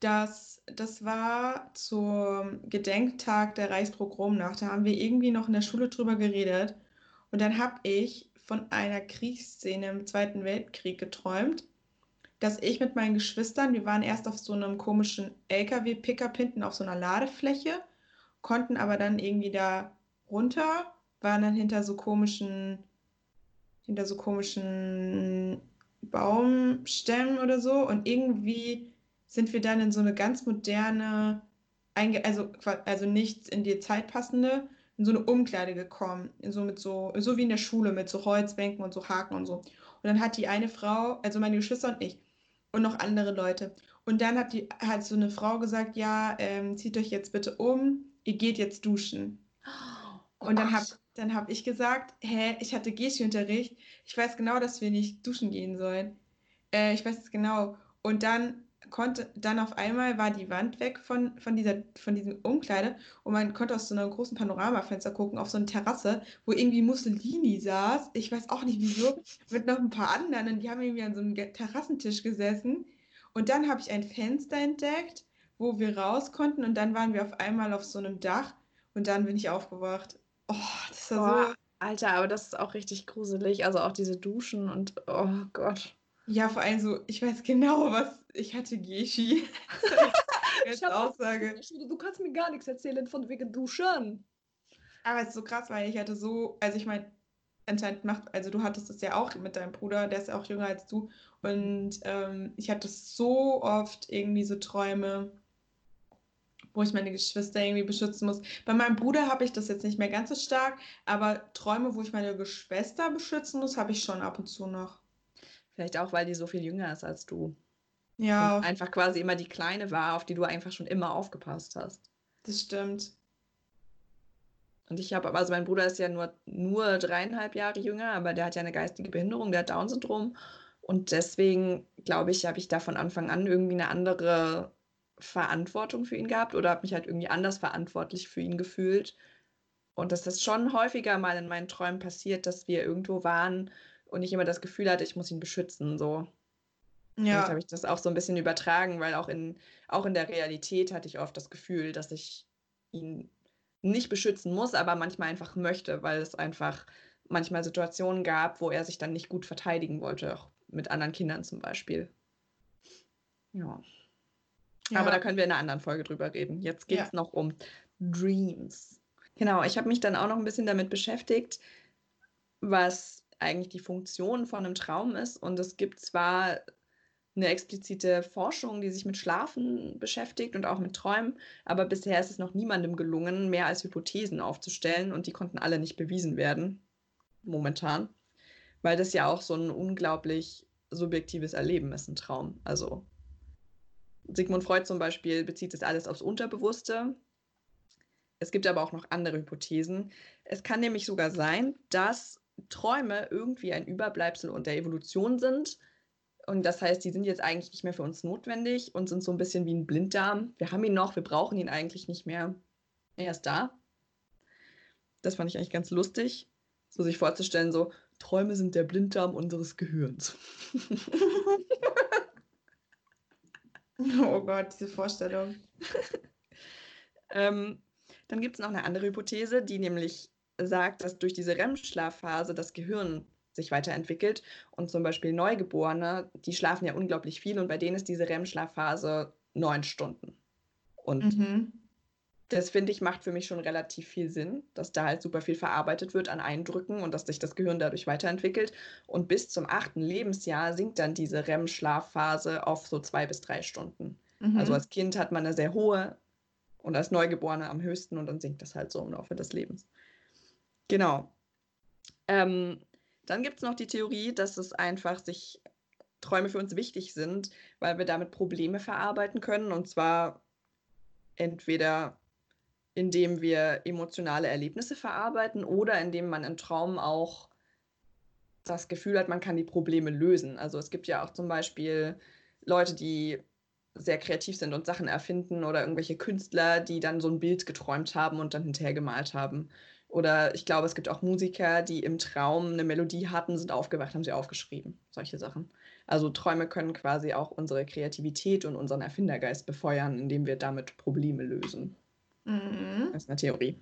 dass das war zum Gedenktag der Reichspogromnacht. Da haben wir irgendwie noch in der Schule drüber geredet. Und dann habe ich von einer Kriegsszene im Zweiten Weltkrieg geträumt dass ich mit meinen Geschwistern, wir waren erst auf so einem komischen LKW-Pickup hinten auf so einer Ladefläche, konnten aber dann irgendwie da runter, waren dann hinter so komischen, hinter so komischen Baumstämmen oder so und irgendwie sind wir dann in so eine ganz moderne, also, also nichts in die Zeit passende, in so eine Umkleide gekommen, so mit so, so wie in der Schule mit so Holzbänken und so Haken und so. Und dann hat die eine Frau, also meine Geschwister und ich, und noch andere Leute. Und dann hat, die, hat so eine Frau gesagt, ja, ähm, zieht euch jetzt bitte um, ihr geht jetzt duschen. Oh, und dann habe dann hab ich gesagt, hä, ich hatte Geschi-Unterricht, ich weiß genau, dass wir nicht duschen gehen sollen. Äh, ich weiß es genau. Und dann konnte, dann auf einmal war die Wand weg von, von, dieser, von diesem Umkleide und man konnte aus so einem großen Panoramafenster gucken auf so eine Terrasse, wo irgendwie Mussolini saß. Ich weiß auch nicht wieso, mit noch ein paar anderen und die haben irgendwie an so einem Terrassentisch gesessen. Und dann habe ich ein Fenster entdeckt, wo wir raus konnten und dann waren wir auf einmal auf so einem Dach und dann bin ich aufgewacht. Oh, das war so. Alter, aber das ist auch richtig gruselig. Also auch diese Duschen und oh Gott. Ja, vor allem so, ich weiß genau, was ich hatte Geschi. ich Aussage. Auch, du kannst mir gar nichts erzählen von wegen Duschen. Aber es ist so krass, weil ich hatte so, also ich meine, anscheinend macht, also du hattest das ja auch mit deinem Bruder, der ist auch jünger als du. Und ähm, ich hatte so oft irgendwie so Träume, wo ich meine Geschwister irgendwie beschützen muss. Bei meinem Bruder habe ich das jetzt nicht mehr ganz so stark, aber Träume, wo ich meine Geschwister beschützen muss, habe ich schon ab und zu noch. Vielleicht auch, weil die so viel jünger ist als du. Ja. Und einfach quasi immer die Kleine war, auf die du einfach schon immer aufgepasst hast. Das stimmt. Und ich habe, also mein Bruder ist ja nur, nur dreieinhalb Jahre jünger, aber der hat ja eine geistige Behinderung, der hat Down-Syndrom. Und deswegen, glaube ich, habe ich da von Anfang an irgendwie eine andere Verantwortung für ihn gehabt oder habe mich halt irgendwie anders verantwortlich für ihn gefühlt. Und dass das schon häufiger mal in meinen Träumen passiert, dass wir irgendwo waren und ich immer das Gefühl hatte, ich muss ihn beschützen. So. Ja. habe ich das auch so ein bisschen übertragen, weil auch in, auch in der Realität hatte ich oft das Gefühl, dass ich ihn nicht beschützen muss, aber manchmal einfach möchte, weil es einfach manchmal Situationen gab, wo er sich dann nicht gut verteidigen wollte, auch mit anderen Kindern zum Beispiel. Ja. ja. Aber da können wir in einer anderen Folge drüber reden. Jetzt geht es ja. noch um Dreams. Genau, ich habe mich dann auch noch ein bisschen damit beschäftigt, was eigentlich die Funktion von einem Traum ist. Und es gibt zwar eine explizite Forschung, die sich mit Schlafen beschäftigt und auch mit Träumen, aber bisher ist es noch niemandem gelungen, mehr als Hypothesen aufzustellen und die konnten alle nicht bewiesen werden, momentan, weil das ja auch so ein unglaublich subjektives Erleben ist, ein Traum. Also Sigmund Freud zum Beispiel bezieht das alles aufs Unterbewusste. Es gibt aber auch noch andere Hypothesen. Es kann nämlich sogar sein, dass Träume irgendwie ein Überbleibsel und der Evolution sind. Und das heißt, die sind jetzt eigentlich nicht mehr für uns notwendig und sind so ein bisschen wie ein Blinddarm. Wir haben ihn noch, wir brauchen ihn eigentlich nicht mehr. Er ist da. Das fand ich eigentlich ganz lustig, so sich vorzustellen, so Träume sind der Blinddarm unseres Gehirns. oh Gott, diese Vorstellung. ähm, dann gibt es noch eine andere Hypothese, die nämlich sagt, dass durch diese REM-Schlafphase das Gehirn sich weiterentwickelt und zum Beispiel Neugeborene, die schlafen ja unglaublich viel und bei denen ist diese REM-Schlafphase neun Stunden. Und mhm. das finde ich macht für mich schon relativ viel Sinn, dass da halt super viel verarbeitet wird an Eindrücken und dass sich das Gehirn dadurch weiterentwickelt. Und bis zum achten Lebensjahr sinkt dann diese REM-Schlafphase auf so zwei bis drei Stunden. Mhm. Also als Kind hat man eine sehr hohe und als Neugeborene am höchsten und dann sinkt das halt so im Laufe des Lebens. Genau. Ähm, dann gibt es noch die Theorie, dass es einfach sich Träume für uns wichtig sind, weil wir damit Probleme verarbeiten können und zwar entweder indem wir emotionale Erlebnisse verarbeiten oder indem man im Traum auch das Gefühl hat, man kann die Probleme lösen. Also es gibt ja auch zum Beispiel Leute, die sehr kreativ sind und Sachen erfinden oder irgendwelche Künstler, die dann so ein Bild geträumt haben und dann hinterher gemalt haben. Oder ich glaube, es gibt auch Musiker, die im Traum eine Melodie hatten, sind aufgewacht, haben sie aufgeschrieben. Solche Sachen. Also Träume können quasi auch unsere Kreativität und unseren Erfindergeist befeuern, indem wir damit Probleme lösen. Mhm. Das ist eine Theorie.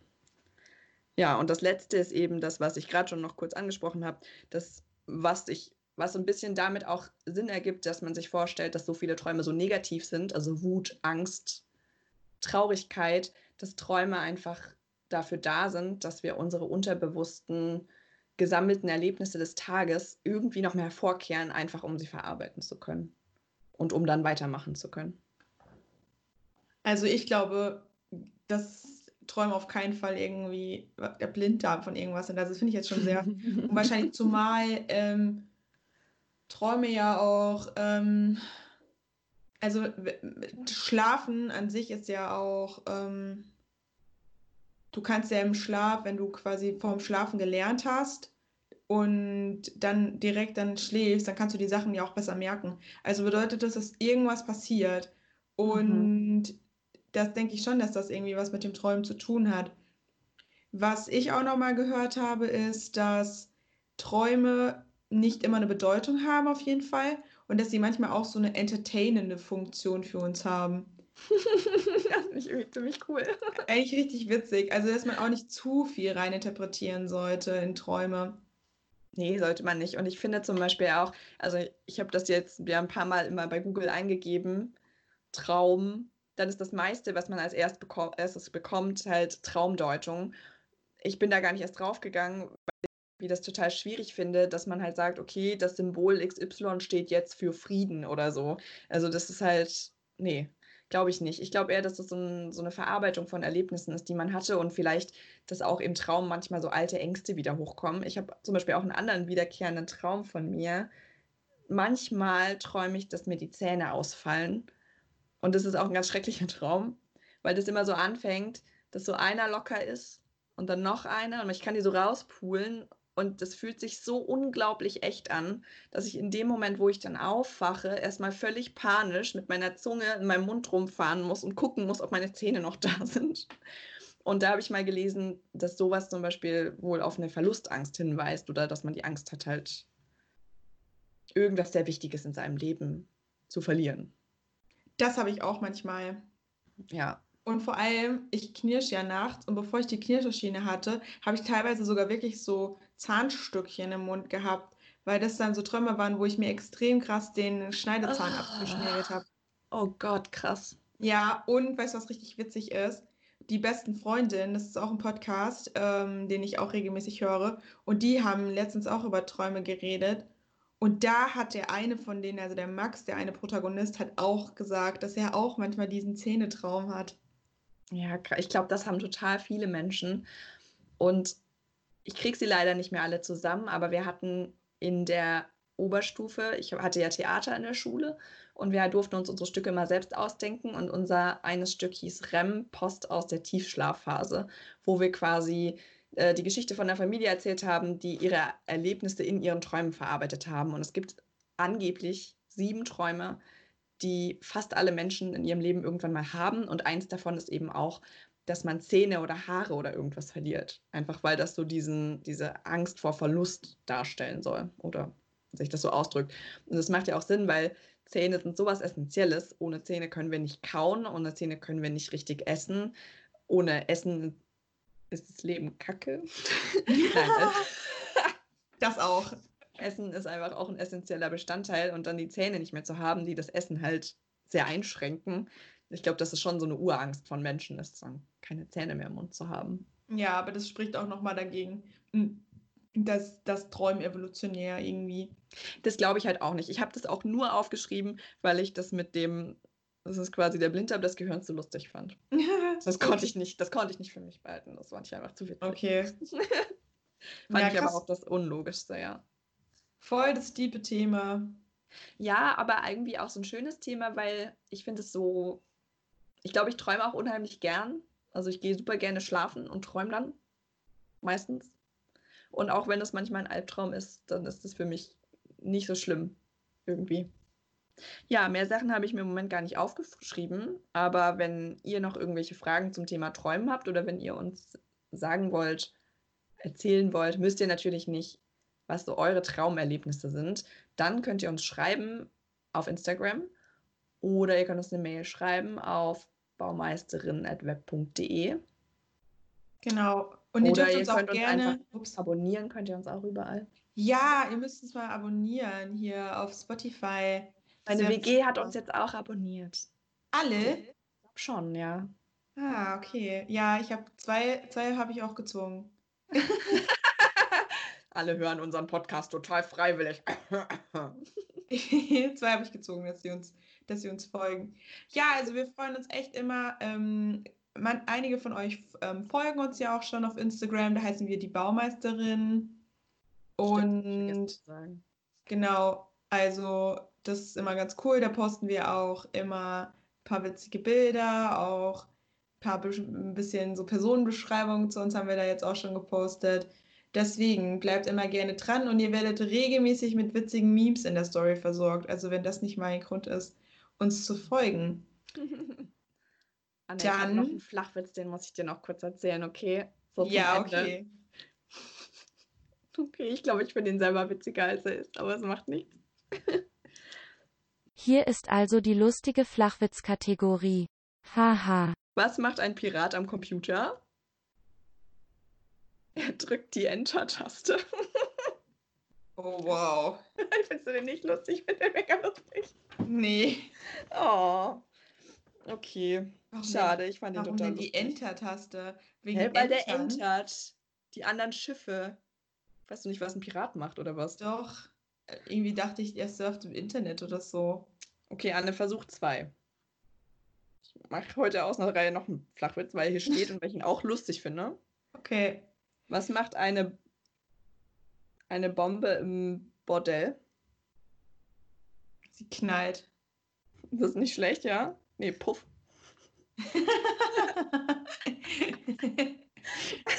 Ja, und das letzte ist eben das, was ich gerade schon noch kurz angesprochen habe, das, was ich, was so ein bisschen damit auch Sinn ergibt, dass man sich vorstellt, dass so viele Träume so negativ sind, also Wut, Angst, Traurigkeit, dass Träume einfach dafür da sind, dass wir unsere unterbewussten gesammelten Erlebnisse des Tages irgendwie noch mehr hervorkehren, einfach um sie verarbeiten zu können und um dann weitermachen zu können. Also ich glaube, dass Träume auf keinen Fall irgendwie der Blinddarm von irgendwas sind. Also das finde ich jetzt schon sehr unwahrscheinlich, zumal ähm, Träume ja auch, ähm, also Schlafen an sich ist ja auch, ähm, du kannst ja im Schlaf, wenn du quasi vorm Schlafen gelernt hast und dann direkt dann schläfst, dann kannst du die Sachen ja auch besser merken. Also bedeutet das, dass irgendwas passiert und mhm das denke ich schon, dass das irgendwie was mit dem Träumen zu tun hat. Was ich auch noch mal gehört habe, ist, dass Träume nicht immer eine Bedeutung haben auf jeden Fall und dass sie manchmal auch so eine entertainende Funktion für uns haben. Das finde ich irgendwie ziemlich cool. Eigentlich richtig witzig. Also, dass man auch nicht zu viel reininterpretieren sollte in Träume. Nee, sollte man nicht. Und ich finde zum Beispiel auch, also ich habe das jetzt ja ein paar Mal immer bei Google eingegeben, Traum dann ist das meiste, was man als erst beko erstes bekommt, halt Traumdeutung. Ich bin da gar nicht erst drauf gegangen, weil ich das total schwierig finde, dass man halt sagt, okay, das Symbol XY steht jetzt für Frieden oder so. Also das ist halt, nee, glaube ich nicht. Ich glaube eher, dass das so, ein, so, eine Verarbeitung von Erlebnissen ist, die man hatte und vielleicht, dass auch im Traum manchmal so alte Ängste wieder hochkommen. Ich habe zum Beispiel auch einen anderen wiederkehrenden Traum von mir. Manchmal träume ich, dass mir die Zähne ausfallen und das ist auch ein ganz schrecklicher Traum, weil das immer so anfängt, dass so einer locker ist und dann noch einer und ich kann die so rauspulen und das fühlt sich so unglaublich echt an, dass ich in dem Moment, wo ich dann aufwache, erstmal völlig panisch mit meiner Zunge in meinem Mund rumfahren muss und gucken muss, ob meine Zähne noch da sind. Und da habe ich mal gelesen, dass sowas zum Beispiel wohl auf eine Verlustangst hinweist oder dass man die Angst hat, halt irgendwas sehr Wichtiges in seinem Leben zu verlieren. Das habe ich auch manchmal. Ja. Und vor allem, ich knirsche ja nachts und bevor ich die Knirscherschiene hatte, habe ich teilweise sogar wirklich so Zahnstückchen im Mund gehabt, weil das dann so Träume waren, wo ich mir extrem krass den Schneidezahn oh. abgeschnitten habe. Oh Gott, krass. Ja, und weißt du, was richtig witzig ist? Die besten Freundinnen, das ist auch ein Podcast, ähm, den ich auch regelmäßig höre, und die haben letztens auch über Träume geredet. Und da hat der eine von denen, also der Max, der eine Protagonist, hat auch gesagt, dass er auch manchmal diesen Zähnetraum hat. Ja, ich glaube, das haben total viele Menschen. Und ich kriege sie leider nicht mehr alle zusammen, aber wir hatten in der Oberstufe, ich hatte ja Theater in der Schule und wir durften uns unsere Stücke immer selbst ausdenken und unser eines Stück hieß REM, Post aus der Tiefschlafphase, wo wir quasi äh, die Geschichte von einer Familie erzählt haben, die ihre Erlebnisse in ihren Träumen verarbeitet haben. Und es gibt angeblich sieben Träume, die fast alle Menschen in ihrem Leben irgendwann mal haben. Und eins davon ist eben auch, dass man Zähne oder Haare oder irgendwas verliert. Einfach weil das so diesen, diese Angst vor Verlust darstellen soll oder sich das so ausdrückt. Und das macht ja auch Sinn, weil Zähne sind sowas Essentielles. Ohne Zähne können wir nicht kauen, ohne Zähne können wir nicht richtig essen. Ohne Essen ist das Leben kacke? Nein, das auch. Essen ist einfach auch ein essentieller Bestandteil und dann die Zähne nicht mehr zu haben, die das Essen halt sehr einschränken, Ich glaube, das ist schon so eine Urangst von Menschen, ist keine Zähne mehr im Mund zu haben. Ja, aber das spricht auch nochmal dagegen, hm, dass das Träumen evolutionär irgendwie. Das glaube ich halt auch nicht. Ich habe das auch nur aufgeschrieben, weil ich das mit dem, das ist quasi der Blinddarm des Gehirns so lustig fand. Das konnte ich nicht, das konnte ich nicht für mich behalten. Das fand ich einfach zu witzig. Okay. Fand Ja, ich aber auch das Unlogischste, ja. Voll das tiefe Thema. Ja, aber irgendwie auch so ein schönes Thema, weil ich finde es so, ich glaube, ich träume auch unheimlich gern. Also ich gehe super gerne schlafen und träume dann. Meistens. Und auch wenn es manchmal ein Albtraum ist, dann ist es für mich nicht so schlimm. Irgendwie. Ja, mehr Sachen habe ich mir im Moment gar nicht aufgeschrieben. Aber wenn ihr noch irgendwelche Fragen zum Thema Träumen habt oder wenn ihr uns sagen wollt, erzählen wollt, müsst ihr natürlich nicht, was so eure Traumerlebnisse sind. Dann könnt ihr uns schreiben auf Instagram oder ihr könnt uns eine Mail schreiben auf baumeisterin.web.de. Genau. Und ihr Oder dürft ihr uns auch könnt uns gerne. Ups. Abonnieren könnt ihr uns auch überall. Ja, ihr müsst uns mal abonnieren hier auf Spotify. Meine WG hat uns jetzt auch abonniert. Alle? Schon, ja. Ah, okay. Ja, ich habe zwei, zwei habe ich auch gezwungen. Alle hören unseren Podcast total freiwillig. Zwei habe ich gezogen, dass sie uns, dass sie uns folgen. Ja, also wir freuen uns echt immer. Ähm, man, einige von euch ähm, folgen uns ja auch schon auf Instagram, da heißen wir die Baumeisterin. Stimmt, Und sagen. genau, also das ist immer ganz cool. Da posten wir auch immer ein paar witzige Bilder, auch ein paar ein bisschen so Personenbeschreibungen zu uns haben wir da jetzt auch schon gepostet. Deswegen bleibt immer gerne dran und ihr werdet regelmäßig mit witzigen Memes in der Story versorgt. Also wenn das nicht mein Grund ist, uns zu folgen. Anne, ich habe Dann- noch einen Flachwitz, den muss ich dir noch kurz erzählen, okay? So Ja, Ende. okay. Okay, ich glaube, ich finde ihn selber witziger, als er ist, aber es macht nichts. Hier ist also die lustige Flachwitz-Kategorie. Haha. Was macht ein Pirat am Computer? Er drückt die Enter-Taste. Oh, wow. Findest du den nicht lustig? Ich finde den mega lustig. Nee. Oh. Okay. Warum Schade, ich fand ihn warum total denn die lustig. Enter-Taste? Wegen Hä, weil der entert die anderen Schiffe. Weißt du nicht, was ein Pirat macht oder was? Doch. Irgendwie dachte ich, er surft im Internet oder so. Okay, Anne, Versuch 2. Ich mache heute aus einer Reihe noch einen Flachwitz, weil hier steht und welchen auch lustig finde. Okay. Was macht eine, eine Bombe im Bordell? Sie knallt. Das ist nicht schlecht, ja? Nee, puff.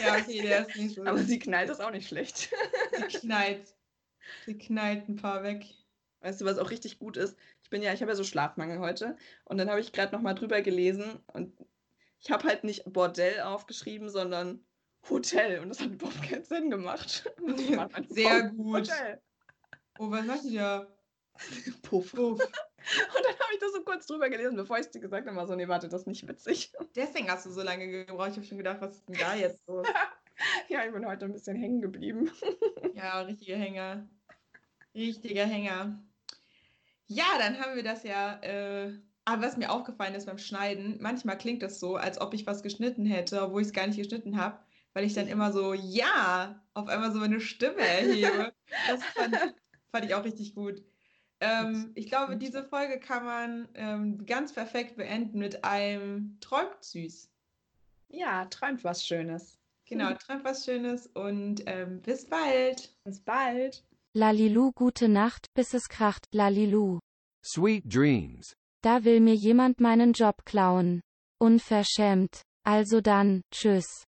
ja, okay, der ist nicht so. Aber sie knallt ist auch nicht schlecht. Sie knallt. Sie knallt ein paar weg. Weißt du, was auch richtig gut ist? Ich bin ja, ich habe ja so Schlafmangel heute und dann habe ich gerade noch mal drüber gelesen und ich habe halt nicht Bordell aufgeschrieben, sondern Hotel und das hat überhaupt keinen Sinn gemacht. Sehr gut. Hotel. Oh, was die da? Puff. Puff. Und dann habe ich das so kurz drüber gelesen, bevor ich es dir gesagt habe, war so, nee, warte, das ist nicht witzig. Deswegen hast du so lange gebraucht. Ich habe schon gedacht, was ist denn da jetzt los? Ja, ich bin heute ein bisschen hängen geblieben. Ja, richtiger Hänger. Richtiger Hänger. Ja, dann haben wir das ja. Äh, aber was mir aufgefallen ist beim Schneiden, manchmal klingt das so, als ob ich was geschnitten hätte, obwohl ich es gar nicht geschnitten habe, weil ich dann immer so, ja, auf einmal so meine Stimme erhebe. Das fand, fand ich auch richtig gut. Ähm, ich glaube, diese Folge kann man ähm, ganz perfekt beenden mit einem Träumt süß. Ja, träumt was Schönes. Genau, träumt was Schönes und ähm, bis bald. Bis bald. Lalilu gute Nacht, bis es kracht. Lalilu. Sweet dreams. Da will mir jemand meinen Job klauen. Unverschämt. Also dann, tschüss.